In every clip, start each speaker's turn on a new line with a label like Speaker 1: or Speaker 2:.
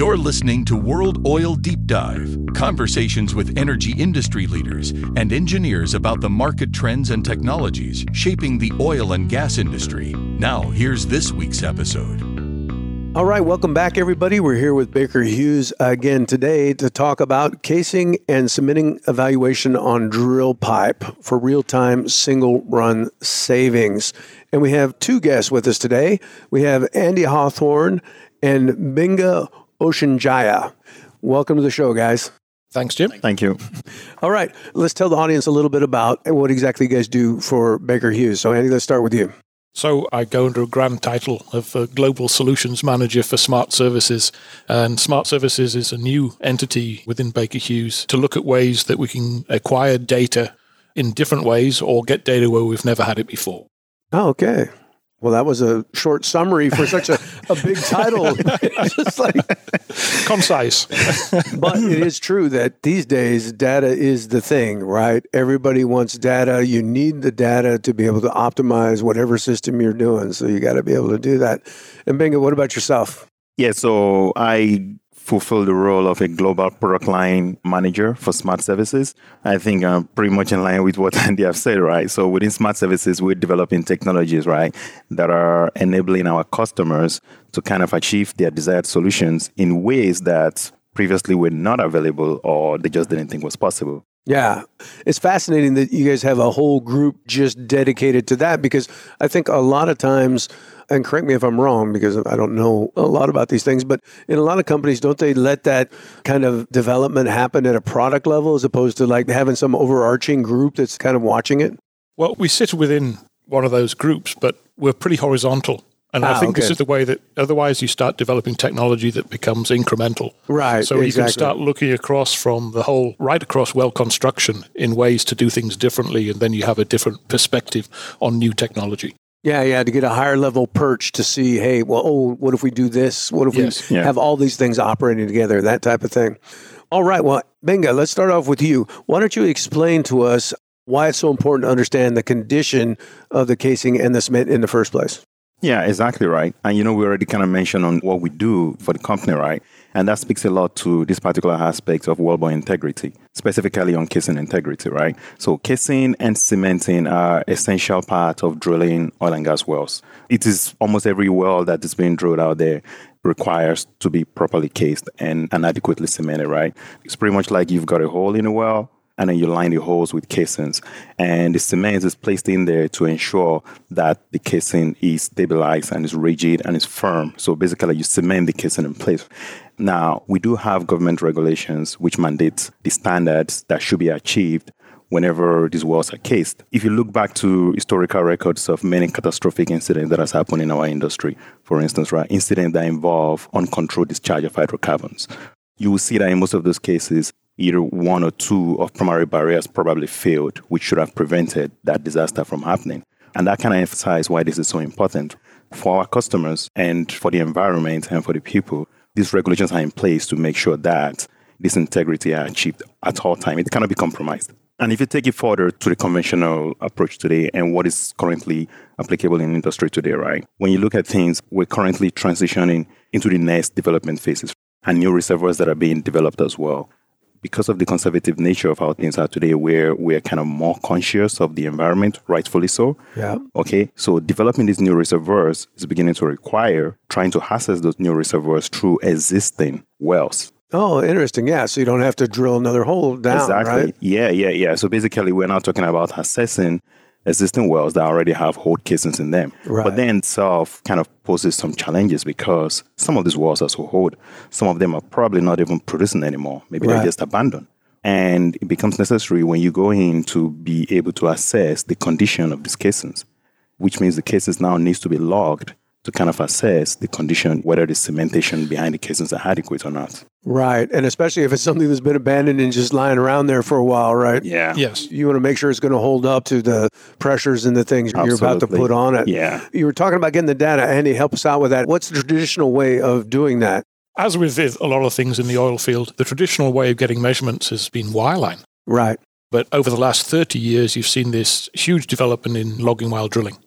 Speaker 1: You're listening to World Oil Deep Dive conversations with energy industry leaders and engineers about the market trends and technologies shaping the oil and gas industry. Now, here's this week's episode.
Speaker 2: All right, welcome back, everybody. We're here with Baker Hughes again today to talk about casing and cementing evaluation on drill pipe for real time single run savings. And we have two guests with us today. We have Andy Hawthorn and Benga Osunjaye. Welcome to the show, guys.
Speaker 3: Thanks, Jim.
Speaker 4: Thank you.
Speaker 2: All right, let's tell the audience a little bit about what exactly you guys do for Baker Hughes. So, Andy, let's start with you.
Speaker 3: So, I go under a grand title of uh, Global Solutions Manager for Smart Services. And Smart Services is a new entity within Baker Hughes to look at ways that we can acquire data in different ways or get data where we've never had it before.
Speaker 2: Oh, okay. Well, that was a short summary for such a, a big title. Just like,
Speaker 3: Concise.
Speaker 2: but it is true that these days data is the thing, right? Everybody wants data. You need the data to be able to optimize whatever system you're doing. So you got to be able to do that. And Benga, what about yourself?
Speaker 4: Yeah, so I fulfill the role of a global product line manager for smart services. I think I'm pretty much in line with what Andy have said, right? So within smart services, we're developing technologies, right, that are enabling our customers to kind of achieve their desired solutions in ways that previously were not available or they just didn't think was possible.
Speaker 2: Yeah. It's fascinating that you guys have a whole group just dedicated to that because I think a lot of times, and correct me if I'm wrong because I don't know a lot about these things, but in a lot of companies, don't they let that kind of development happen at a product level as opposed to like having some overarching group that's kind of watching it?
Speaker 3: Well, we sit within one of those groups, but we're pretty horizontal. And
Speaker 2: Ah,
Speaker 3: I think this is the way that otherwise you start developing technology that becomes incremental.
Speaker 2: Right.
Speaker 3: So you can start looking across from the whole, right across well construction in ways to do things differently. And then you have a different perspective on new technology.
Speaker 2: Yeah, yeah, to get a higher level perch to see, hey, well, oh, what if we do this? What if
Speaker 3: Yes.
Speaker 2: we
Speaker 4: Yeah.
Speaker 2: have all these things operating together? That type of thing. All right, well, Benga, let's start off with you. Why don't you explain to us why it's so important to understand the condition of the casing and the cement in the first place?
Speaker 4: Yeah, exactly right. And you know, we already kind of mentioned on what we do for the company, right? And that speaks a lot to this particular aspect of wellbore integrity, specifically on casing integrity, right? So casing and cementing are essential part of drilling oil and gas wells. It is almost every well that is being drilled out there requires to be properly cased and, and adequately cemented, right? It's pretty much like you've got a hole in a well and then you line the holes with casings. And the cement is placed in there to ensure that the casing is stabilized and is rigid and is firm. So basically, you cement the casing in place. Now, we do have government regulations which mandate the standards that should be achieved whenever these wells are cased. If you look back to historical records of many catastrophic incidents that has happened in our industry, for instance, right, incidents that involve uncontrolled discharge of hydrocarbons, you will see that in most of those cases, either one or two of primary barriers probably failed, which should have prevented that disaster from happening. And that kind of emphasizes why this is so important for our customers and for the environment and for the people. These regulations are in place to make sure that this integrity are achieved at all time. It cannot be compromised. And if you take it further to the conventional approach today and what is currently applicable in industry today, right? When you look at things, we're currently transitioning into the next development phases and new reservoirs that are being developed as well. Because of the conservative nature of how things are today, where we're kind of more conscious of the environment, rightfully so.
Speaker 2: Yeah.
Speaker 4: Okay, so developing these new reservoirs is beginning to require trying to access those new reservoirs through existing wells.
Speaker 2: Oh, interesting. Yeah. So you don't have to drill another hole down,
Speaker 4: exactly.
Speaker 2: right?
Speaker 4: Yeah, yeah, yeah. So basically, we're now talking about assessing existing wells that already have hold casings in them.
Speaker 2: Right.
Speaker 4: But then itself kind of poses some challenges because some of these wells are so old. Some of them are probably not even producing anymore. Maybe
Speaker 2: Right.
Speaker 4: they're just abandoned. And it becomes necessary when you go in to be able to assess the condition of these casings, which means the cases now needs to be logged to kind of assess the condition, whether the cementation behind the casings are adequate or not.
Speaker 2: Right. And especially if it's something that's been abandoned and just lying around there for a while, right?
Speaker 4: Yeah.
Speaker 3: Yes.
Speaker 2: You want to make sure it's going to hold up to the pressures and the things you're about to put on it.
Speaker 4: Yeah.
Speaker 2: You were talking about getting the data. Andy, help us out with that. What's the traditional way of doing that?
Speaker 3: As with a lot of things in the oil field, the traditional way of getting measurements has been wireline.
Speaker 2: Right.
Speaker 3: But over the last 30 years, you've seen this huge development in logging while drilling.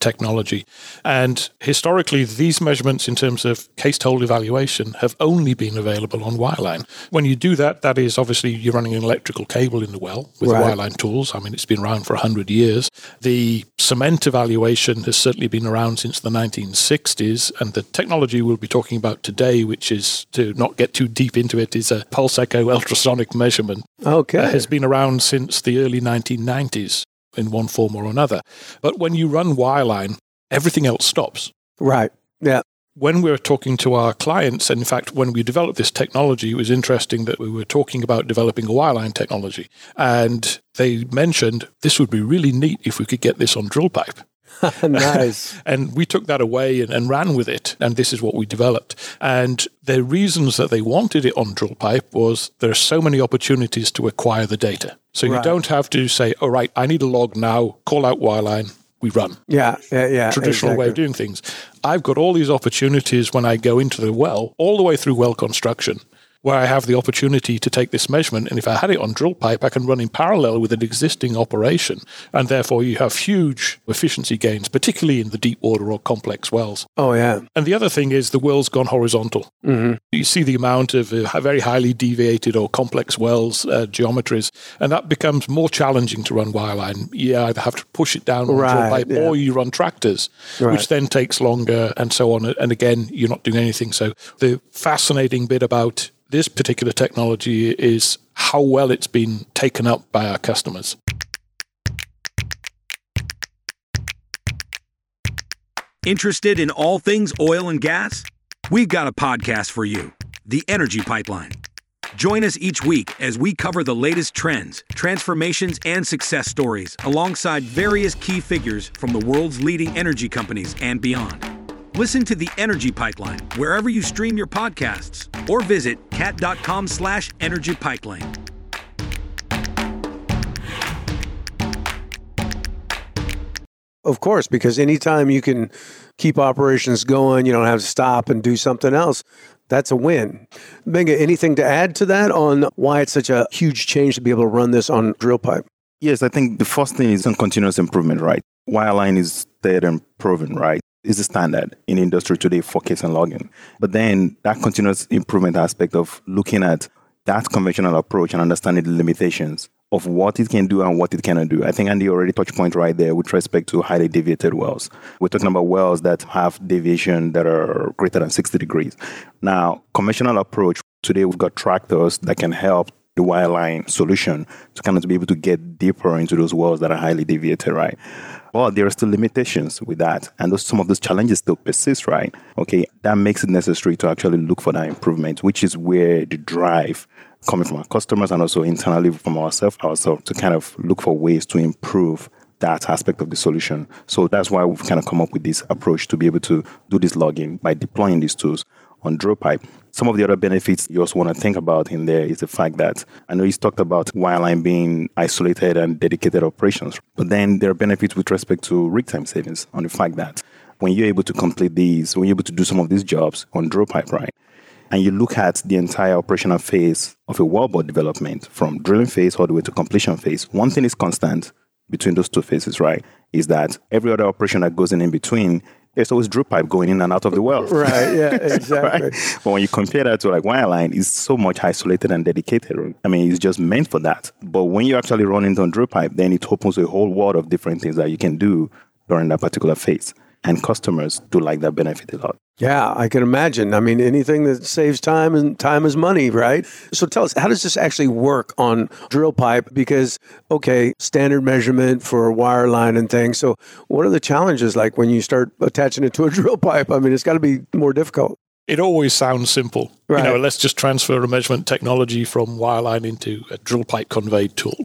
Speaker 3: Technology. And historically, these measurements in terms of cased hole evaluation have only been available on wireline. When you do that, that is obviously you're running an electrical cable in the well with
Speaker 2: Right.
Speaker 3: wireline tools. I mean, it's been around for 100 years. The cement evaluation has certainly been around since the 1960s. And the technology we'll be talking about today, which is to not get too deep into it, is a pulse echo ultrasonic measurement
Speaker 2: Okay.
Speaker 3: uh, has been around since the early 1990s in one form or another. But when you run wireline, everything else stops.
Speaker 2: right. Yeah.
Speaker 3: When we're talking to our clients, and in fact, when we developed this technology, it was interesting that we were talking about developing a wireline technology. And they mentioned this would be really neat if we could get this on drill pipe.
Speaker 2: nice.
Speaker 3: And we took that away and, and ran with it. And this is what we developed. And the reasons that they wanted it on drill pipe was there are so many opportunities to acquire the data. So you
Speaker 2: Right.
Speaker 3: don't have to say, all right, I need a log now, call out wireline, we run.
Speaker 2: Yeah. Yeah. Yeah.
Speaker 3: Traditional way of doing things. I've got all these opportunities when I go into the well, all the way through well construction, where I have the opportunity to take this measurement. And if I had it on drill pipe, I can run in parallel with an existing operation. And therefore, you have huge efficiency gains, particularly in the deep water or complex wells.
Speaker 2: Oh, yeah.
Speaker 3: And the other thing is the world's gone horizontal.
Speaker 2: Mm-hmm.
Speaker 3: You see the amount of uh, very highly deviated or complex wells uh, geometries, and that becomes more challenging to run wireline. You either have to push it down on
Speaker 2: Right,
Speaker 3: drill pipe
Speaker 2: yeah.
Speaker 3: or you run tractors,
Speaker 2: Right.
Speaker 3: which then takes longer and so on. And again, you're not doing anything. So the fascinating bit about this particular technology is how well it's been taken up by our customers.
Speaker 5: Interested in all things oil and gas? We've got a podcast for you The Energy Pipeline. Join us each week as we cover the latest trends, transformations, and success stories alongside various key figures from the world's leading energy companies and beyond. Listen to The Energy Pipeline wherever you stream your podcasts or visit cat.com slash energy pipeline.
Speaker 2: Of course, because anytime you can keep operations going, you don't have to stop and do something else. That's a win. Benga, anything to add to that on why it's such a huge change to be able to run this on drill pipe?
Speaker 4: Yes, I think the first thing is on continuous improvement, right? Wireline is dead and proven, right? Is the standard in industry today for case and logging. But then that continuous improvement aspect of looking at that conventional approach and understanding the limitations of what it can do and what it cannot do. I think Andy already touched point right there with respect to highly deviated wells. We're talking about wells that have deviation that are greater than 60 degrees. Now, conventional approach, today we've got tractors that can help the wireline solution to kind of be able to get deeper into those wells that are highly deviated, right? But there are still limitations with that, and those, some of those challenges still persist, right? Okay, that makes it necessary to actually look for that improvement, which is where the drive coming from our customers and also internally from ourselves ourselves to kind of look for ways to improve that aspect of the solution. So that's why we've kind of come up with this approach to be able to do this logging by deploying these tools on drill pipe. Some of the other benefits you also want to think about in there is the fact that I know he's talked about wireline being isolated and dedicated operations, but then there are benefits with respect to rig time savings on the fact that when you're able to complete these, when you're able to do some of these jobs on drill pipe, right? And you look at the entire operational phase of a wellbore development from drilling phase all the way to completion phase, one thing is constant between those two phases, right? Is that every other operation that goes in in between, there's always drill pipe going in and out of the well.
Speaker 2: Right. Yeah. Exactly.
Speaker 4: right? But when you compare that to like wireline, it's so much isolated and dedicated. I mean, it's just meant for that. But when you actually run into a drill pipe, then it opens a whole world of different things that you can do during that particular phase. And customers do like that benefit a lot.
Speaker 2: Yeah, I can imagine. I mean, anything that saves time and time is money, right? So tell us, how does this actually work on drill pipe? Because, okay, standard measurement for wireline and things. So, what are the challenges like when you start attaching it to a drill pipe? I mean, it's got to be more difficult.
Speaker 3: It always sounds simple.
Speaker 2: Right.
Speaker 3: You know, let's just transfer a measurement technology from wireline into a drill pipe conveyed tool.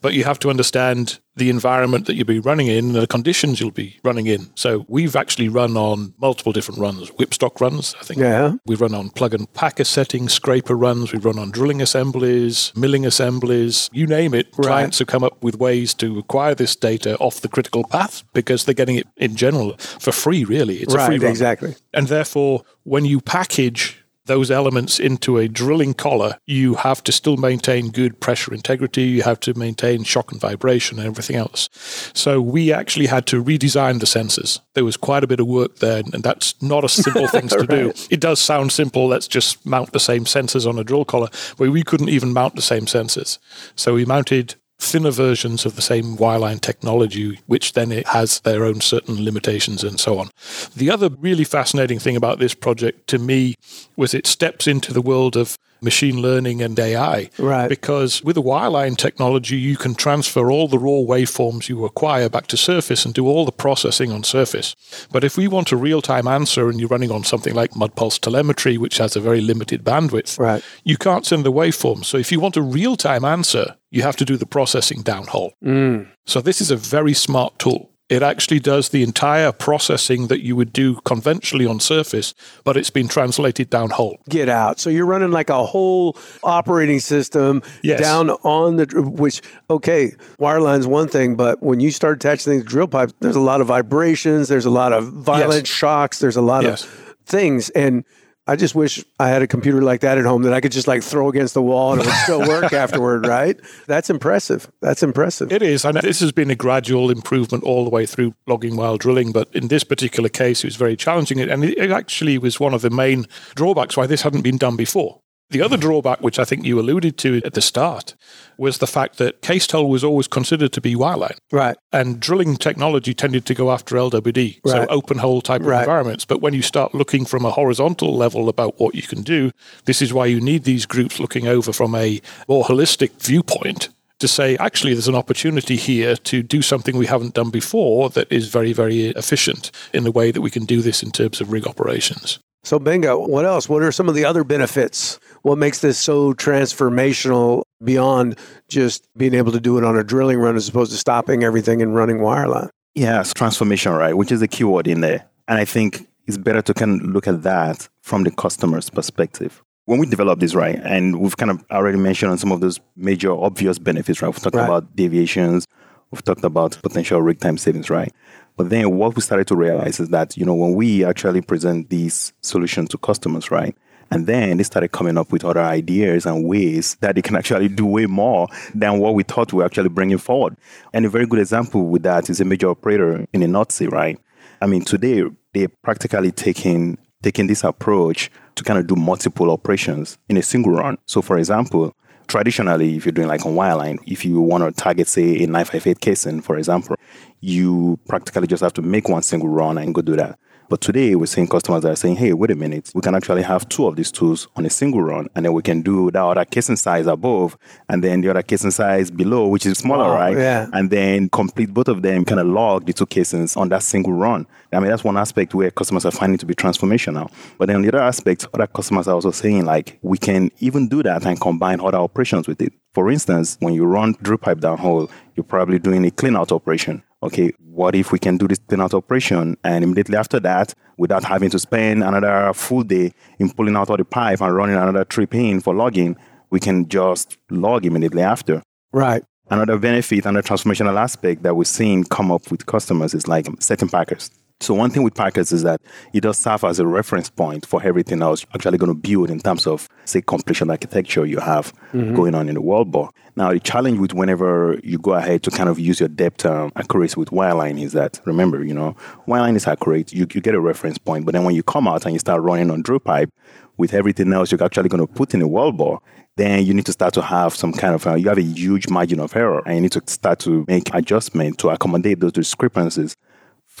Speaker 3: But you have to understand the environment that you'll be running in and the conditions you'll be running in. So we've actually run on multiple different runs, whipstock runs, I think.
Speaker 2: Yeah.
Speaker 3: We run on plug and packer settings, scraper runs, we run on drilling assemblies, milling assemblies, you name it.
Speaker 2: Right.
Speaker 3: Clients have come up with ways to acquire this data off the critical path because they're getting it in general for free, really. It's a free run.
Speaker 2: exactly.
Speaker 3: And therefore, when you package those elements into a drilling collar, you have to still maintain good pressure integrity. You have to maintain shock and vibration and everything else. So we actually had to redesign the sensors. There was quite a bit of work there, and that's not a simple thing to
Speaker 2: right.
Speaker 3: do. It does sound simple. Let's just mount the same sensors on a drill collar, but we couldn't even mount the same sensors. So we mounted thinner versions of the same wireline technology, which then it has their own certain limitations and so on. The other really fascinating thing about this project to me was it steps into the world of machine learning and AI.
Speaker 2: Right.
Speaker 3: Because with the wireline technology, you can transfer all the raw waveforms you acquire back to surface and do all the processing on surface. But if we want a real time answer and you're running on something like Mud Pulse telemetry, which has a very limited bandwidth,
Speaker 2: Right.
Speaker 3: you can't send the waveforms. So if you want a real time answer, you have to do the processing downhole. Mm. So this is a very smart tool. It actually does the entire processing that you would do conventionally on surface, but it's been translated downhole.
Speaker 2: Get out. So you're running like a whole operating system
Speaker 3: Yes.
Speaker 2: down on the which okay, wireline's one thing, but when you start attaching things to drill pipes, there's a lot of vibrations, there's a lot of violent shocks, there's a lot
Speaker 3: Yes.
Speaker 2: of things and I just wish I had a computer like that at home that I could just like throw against the wall and it would still work afterward, right? That's impressive. That's impressive.
Speaker 3: It is, and this has been a gradual improvement all the way through logging while drilling. But in this particular case, it was very challenging, and it it actually was one of the main drawbacks why this hadn't been done before. The other drawback, which I think you alluded to at the start, was the fact that cased hole was always considered to be wireline.
Speaker 2: right.
Speaker 3: And drilling technology tended to go after LWD, so open hole type of
Speaker 2: Right.
Speaker 3: environments. But when you start looking from a horizontal level about what you can do, this is why you need these groups looking over from a more holistic viewpoint to say, actually, there's an opportunity here to do something we haven't done before that is very, very efficient in the way that we can do this in terms of rig operations.
Speaker 2: So, Benga, what else? What are some of the other benefits? What makes this so transformational beyond just being able to do it on a drilling run as opposed to stopping everything and running wireline?
Speaker 4: Yes, transformation, right? Which is the keyword in there. And I think it's better to kind of look at that from the customer's perspective. When we develop this, right, and we've kind of already mentioned on some of those major obvious benefits, right? We've talked
Speaker 2: Right.
Speaker 4: about deviations, we've talked about potential rig time savings, right? But then what we started to realize is that, you know, when we actually present these solutions to customers, right? And then they started coming up with other ideas and ways that they can actually do way more than what we thought we were actually bringing forward. And a very good example with that is a major operator in the North Sea, right? I mean, today they're practically taking taking this approach to kind of do multiple operations in a single run. So, for example, traditionally, if you're doing like on wireline, if you want to target, say, a 958 casing, for example, you practically just have to make one single run and go do that. But today, we're seeing customers that are saying, hey, wait a minute, we can actually have two of these tools on a single run, and then we can do that other casing size above, and then the other casing size below, which is smaller,
Speaker 2: Wow,
Speaker 4: right?
Speaker 2: yeah.
Speaker 4: And then complete both of them, kind of log the two casings on that single run. I mean, that's one aspect where customers are finding to be transformational. But then on the other aspect, other customers are also saying, like, we can even do that and combine other operations with it. For instance, when you run drill pipe downhole, you're probably doing a clean out operation. Okay, what if we can do this out operation and immediately after that, without having to spend another full day in pulling out all the pipe and running another trip in for logging, we can just log immediately after.
Speaker 2: Right.
Speaker 4: Another benefit, and a transformational aspect that we're seeing come up with customers is like setting packers. So one thing with packers is that it does serve as a reference point for everything else you're actually going to build in terms of, say, completion architecture you have going on in the wellbore. Now, the challenge with whenever you go ahead to kind of use your depth um, accuracy with wireline is that, remember, you know, wireline is accurate. You, you get a reference point, but then when you come out and you start running on drill pipe with everything else you're actually going to put in a wellbore, then you need to start to have some kind of, uh, you have a huge margin of error and you need to start to make adjustment to accommodate those discrepancies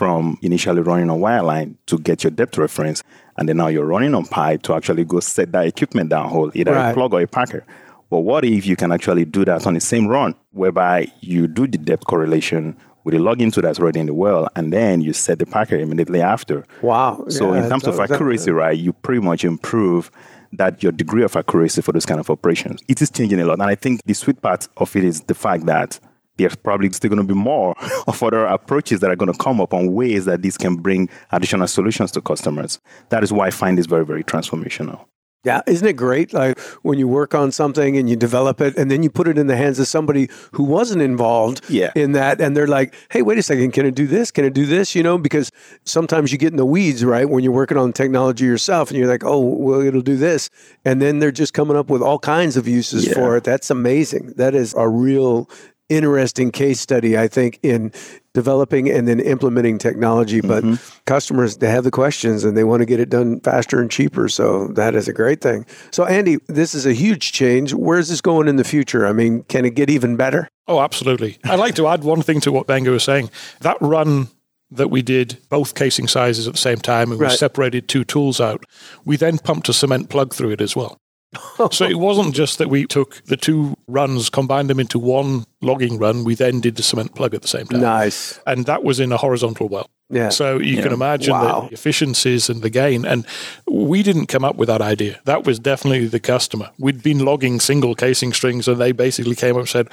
Speaker 4: from initially running on wireline to get your depth reference. And then now you're running on pipe to actually go set that equipment downhole, either
Speaker 2: Right.
Speaker 4: a plug or a packer. But what if you can actually do that on the same run, whereby you do the depth correlation with a login tool that's already in the well, and then you set the packer immediately after.
Speaker 2: Wow.
Speaker 4: So
Speaker 2: Yeah,
Speaker 4: in terms of
Speaker 2: that- that-
Speaker 4: accuracy, right, you pretty much improve that your degree of accuracy for those kind of operations. It is changing a lot. And I think the sweet part of it is the fact that there's probably still going to be more of other approaches that are going to come up on ways that this can bring additional solutions to customers. That is why I find this very, very transformational.
Speaker 2: Yeah, isn't it great? Like when you work on something and you develop it, and then you put it in the hands of somebody who wasn't involved
Speaker 4: Yeah.
Speaker 2: in that, and they're like, "Hey, wait a second, can I do this? Can I do this?" You know, because sometimes you get in the weeds, right? When you're working on technology yourself, and you're like, "Oh, well, it'll do this," and then they're just coming up with all kinds of uses
Speaker 4: Yeah.
Speaker 2: for it. That's amazing. That is a real interesting case study, I think, in developing and then implementing technology. But mm-hmm. customers, they have the questions and they want to get it done faster and cheaper. So that is a great thing. So, Andy, this is a huge change. Where's this going in the future? I mean, can it get even better?
Speaker 3: Oh, absolutely. I'd like to add one thing to what Benga was saying. That run that we did both casing sizes at the same time and we
Speaker 2: Right.
Speaker 3: separated two tools out, we then pumped a cement plug through it as well. so it wasn't just that we took the two runs, combined them into one logging run, we then did the cement plug at the same time.
Speaker 2: Nice.
Speaker 3: And that was in a horizontal well.
Speaker 2: Yeah.
Speaker 3: So you can imagine
Speaker 2: Wow.
Speaker 3: the efficiencies and the gain. And we didn't come up with that idea. That was definitely the customer. We'd been logging single casing strings, and they basically came up and said,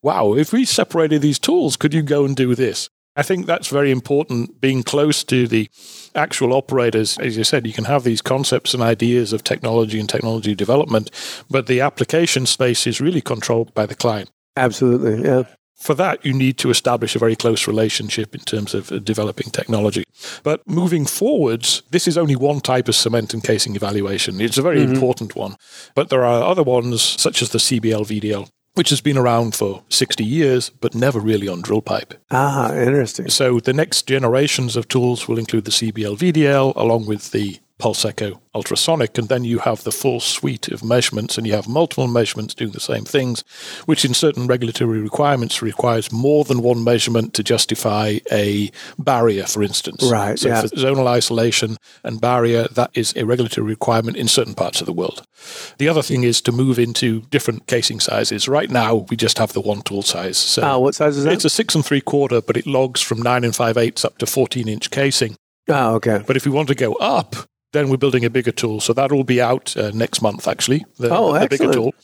Speaker 3: Wow, if we separated these tools, could you go and do this? I think that's very important, being close to the actual operators. As you said, you can have these concepts and ideas of technology and technology development, but the application space is really controlled by the client
Speaker 2: Absolutely. Yeah.
Speaker 3: for that, you need to establish a very close relationship in terms of uh, developing technology. But moving forwards, this is only one type of cement and casing evaluation. It's a very important one. But there are other ones, such as the CBL VDL, which has been around for 60 years, but never really on drill pipe.
Speaker 2: Ah, interesting.
Speaker 3: So the next generations of tools will include the CBL VDL along with the Pulse Echo ultrasonic, and then you have the full suite of measurements, and you have multiple measurements doing the same things, which in certain regulatory requirements requires more than one measurement to justify a barrier, for instance.
Speaker 2: Right,
Speaker 3: So
Speaker 2: yeah.
Speaker 3: for zonal isolation and barrier, that is a regulatory requirement in certain parts of the world. The other thing is to move into different casing sizes. Right now, we just have the one tool size. So
Speaker 2: Ah, what size is that?
Speaker 3: it's a six and three quarter, but it logs from nine and five eighths up to 14 inch casing.
Speaker 2: Ah, okay.
Speaker 3: But if we want to go up, then we're building a bigger tool. So that will be out uh, next month, actually. The,
Speaker 2: Oh,
Speaker 3: the bigger tool.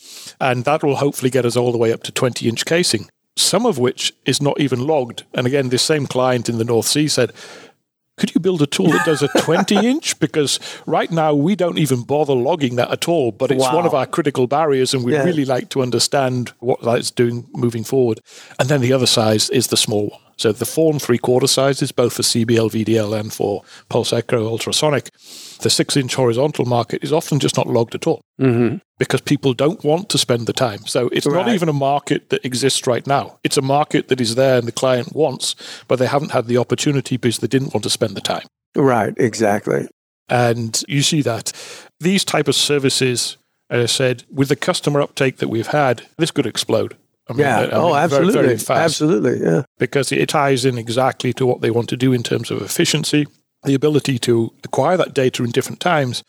Speaker 3: And that will hopefully get us all the way up to 20 inch casing, some of which is not even logged. And again, this same client in the North Sea said, could you build a tool that does a 20 inch? Because right now we don't even bother logging that at all, but it's one of our critical barriers, and we'd
Speaker 2: Yeah.
Speaker 3: really like to understand what that's doing moving forward. And then the other size is the small one. So the four and three quarter sizes, both for CBL, VDL, and for Pulse Echo ultrasonic, the six inch horizontal market is often just not logged at all
Speaker 2: Mm-hmm.
Speaker 3: because people don't want to spend the time. So it's not even a market that exists right now. It's a market that is there and the client wants, but they haven't had the opportunity because they didn't want to spend the time.
Speaker 2: Right. Exactly.
Speaker 3: And you see that these type of services, as I said, with the customer uptake that we've had, this could explode. I mean,
Speaker 2: Yeah.
Speaker 3: I mean,
Speaker 2: oh,
Speaker 3: very-
Speaker 2: absolutely.
Speaker 3: very fast
Speaker 2: absolutely. Yeah.
Speaker 3: because it ties in exactly to what they want to do in terms of efficiency, the ability to acquire that data in different times.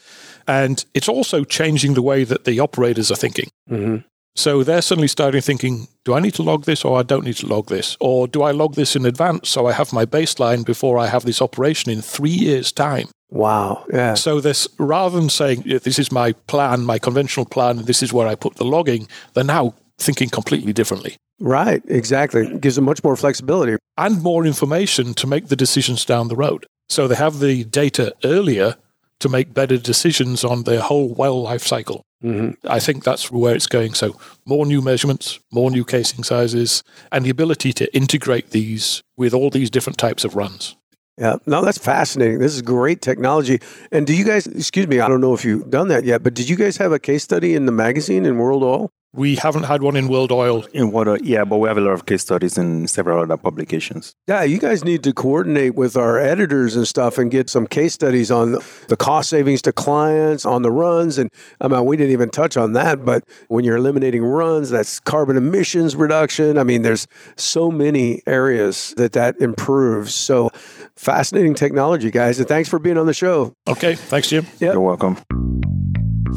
Speaker 3: And it's also changing the way that the operators are thinking.
Speaker 2: hmm
Speaker 3: So they're suddenly starting thinking, do I need to log this or I don't need to log this? Or do I log this in advance so I have my baseline before I have this operation in three years' time?
Speaker 2: Wow. Yeah.
Speaker 3: So this rather than saying this is my plan, my conventional plan, this is where I put the logging, they're now thinking completely differently.
Speaker 2: Right. Exactly. It gives them much more flexibility.
Speaker 3: and more information to make the decisions down the road. So they have the data earlier to make better decisions on their whole well life cycle.
Speaker 2: hmm
Speaker 3: I think that's where it's going. So more new measurements, more new casing sizes, and the ability to integrate these with all these different types of runs.
Speaker 2: Yeah. No, that's fascinating. This is great technology. And do you guys, excuse me, I don't know if you've done that yet, but did you guys have a case study in the magazine in World Oil?
Speaker 3: We haven't had one in World Oil.
Speaker 4: In what? yeah, but we have a lot of case studies in several other publications.
Speaker 2: Yeah, you guys need to coordinate with our editors and stuff and get some case studies on the cost savings to clients, on the runs. And I mean, we didn't even touch on that, but when you're eliminating runs, that's carbon emissions reduction. I mean, there's so many areas that that improves. So fascinating technology, guys. And thanks for being on the show.
Speaker 3: Okay, thanks, Jim.
Speaker 2: Yep.
Speaker 4: You're welcome.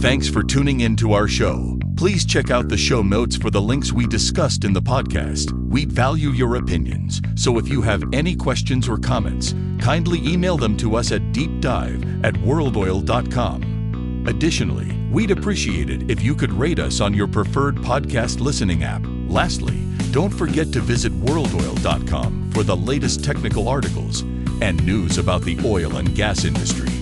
Speaker 1: Thanks for tuning in to our show. Please check out the show notes for the links we discussed in the podcast. We value your opinions, so if you have any questions or comments, kindly email them to us at deepdive at worldoil.com. Additionally, we'd appreciate it if you could rate us on your preferred podcast listening app. Lastly, don't forget to visit worldoil.com for the latest technical articles and news about the oil and gas industry.